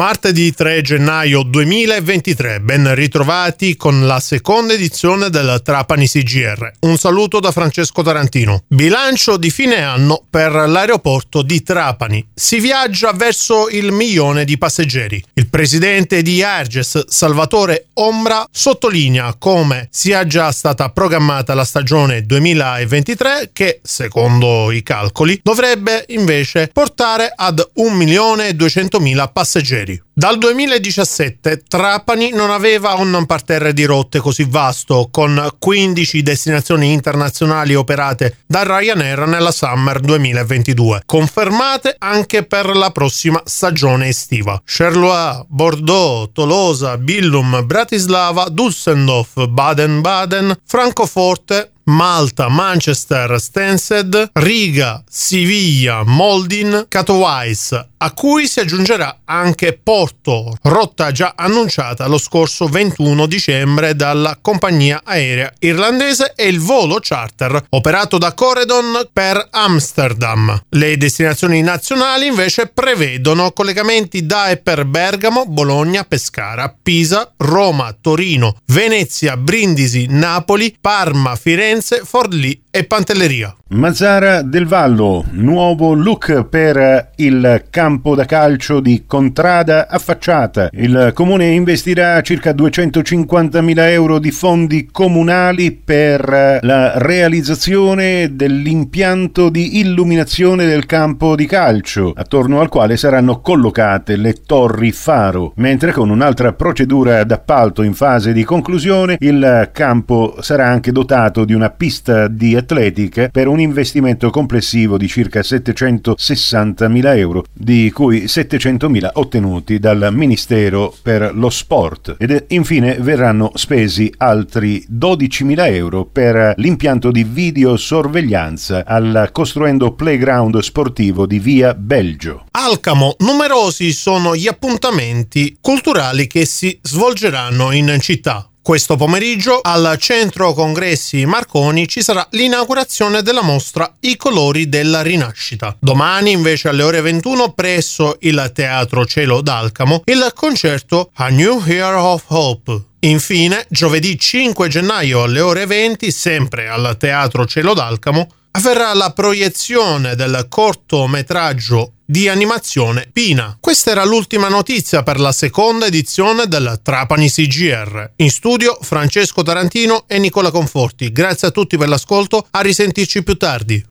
Martedì 3 gennaio 2023, ben ritrovati con la seconda edizione del Trapani CGR. Un saluto da Francesco Tarantino. Bilancio di fine anno per l'aeroporto di Trapani. Si viaggia verso il milione di passeggeri. Il presidente di Arges, Salvatore Ombra, sottolinea come sia già stata programmata la stagione 2023 che, secondo i calcoli, dovrebbe invece portare ad 1.200.000 passeggeri. Dal 2017 Trapani non aveva un parterre di rotte così vasto, con 15 destinazioni internazionali operate da Ryanair nella Summer 2022, confermate anche per la prossima stagione estiva. Charleroi, Bordeaux, Tolosa, Billum, Bratislava, Düsseldorf, Baden-Baden, Francoforte, Malta, Manchester, Stansted, Riga, Siviglia, Moldin, Katowice, a cui si aggiungerà anche Porto, rotta già annunciata lo scorso 21 dicembre dalla compagnia aerea irlandese e il volo charter operato da Corridon per Amsterdam. Le destinazioni nazionali invece prevedono collegamenti da e per Bergamo, Bologna, Pescara, Pisa, Roma, Torino, Venezia, Brindisi, Napoli, Parma, Firenze, Forlì e Pantelleria. Mazzara del Vallo, nuovo look per il campo da calcio di Contrada affacciata. Il comune investirà circa 250.000 euro di fondi comunali per la realizzazione dell'impianto di illuminazione del campo di calcio, attorno al quale saranno collocate le torri faro, mentre con un'altra procedura d'appalto in fase di conclusione il campo sarà anche dotato di pista di atletica per un investimento complessivo di circa 760.000 euro, di cui 700.000 ottenuti dal Ministero per lo Sport. Ed infine verranno spesi altri 12.000 euro per l'impianto di videosorveglianza al costruendo playground sportivo di Via Belgio. Alcamo, numerosi sono gli appuntamenti culturali che si svolgeranno in città. Questo pomeriggio al Centro Congressi Marconi ci sarà l'inaugurazione della mostra I colori della rinascita. Domani invece alle ore 21 presso il Teatro Cielo d'Alcamo il concerto A New Year of Hope. Infine, giovedì 5 gennaio alle ore 20, sempre al Teatro Cielo d'Alcamo, avverrà la proiezione del cortometraggio di animazione Pina. Questa era l'ultima notizia per la seconda edizione del Trapani CGR. In studio Francesco Tarantino e Nicola Conforti. Grazie a tutti per l'ascolto, a risentirci più tardi.